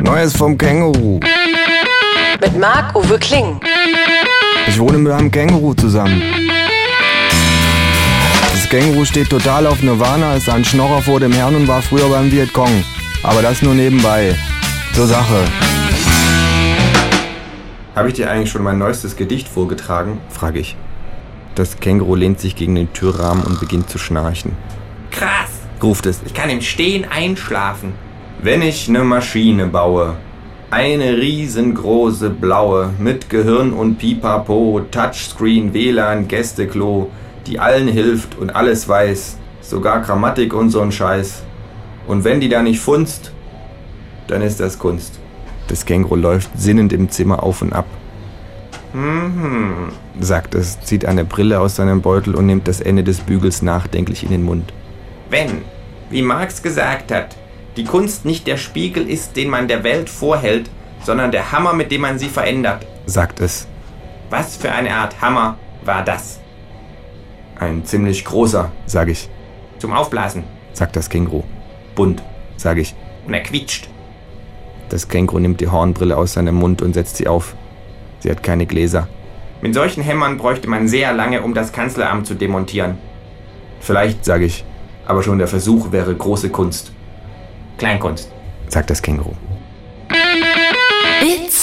Neues vom Känguru. Mit Marc-Uwe Kling. Ich wohne mit einem Känguru zusammen. Das Känguru steht total auf Nirvana, ist ein Schnorrer vor dem Herrn und war früher beim Vietcong. Aber das nur nebenbei. Zur Sache. Habe ich dir eigentlich schon mein neuestes Gedicht vorgetragen? frage ich. Das Känguru lehnt sich gegen den Türrahmen und beginnt zu schnarchen. Krass, Ruft es. ich kann im Stehen einschlafen. Wenn ich ne Maschine baue, eine riesengroße blaue, mit Gehirn und Pipapo, Touchscreen, WLAN, Gästeklo, die allen hilft und alles weiß, sogar Grammatik und so'n Scheiß. Und wenn die da nicht funzt, dann ist das Kunst. Das Känguru läuft sinnend im Zimmer auf und ab. Mhm, sagt es, zieht eine Brille aus seinem Beutel und nimmt das Ende des Bügels nachdenklich in den Mund. Wenn, wie Marx gesagt hat, die Kunst nicht der Spiegel ist, den man der Welt vorhält, sondern der Hammer, mit dem man sie verändert. Sagt es. Was für eine Art Hammer war das? Ein ziemlich großer, sag ich, Zum Aufblasen. sagt das Känguru. Bunt, sag ich. Und er quietscht. Das Känguru nimmt die Hornbrille aus seinem Mund und setzt sie auf. Sie hat keine Gläser. Mit solchen Hämmern bräuchte man sehr lange, um das Kanzleramt zu demontieren. Vielleicht, sag ich, aber schon der Versuch wäre große Kunst, Kleinkunst, sagt das Känguru. It's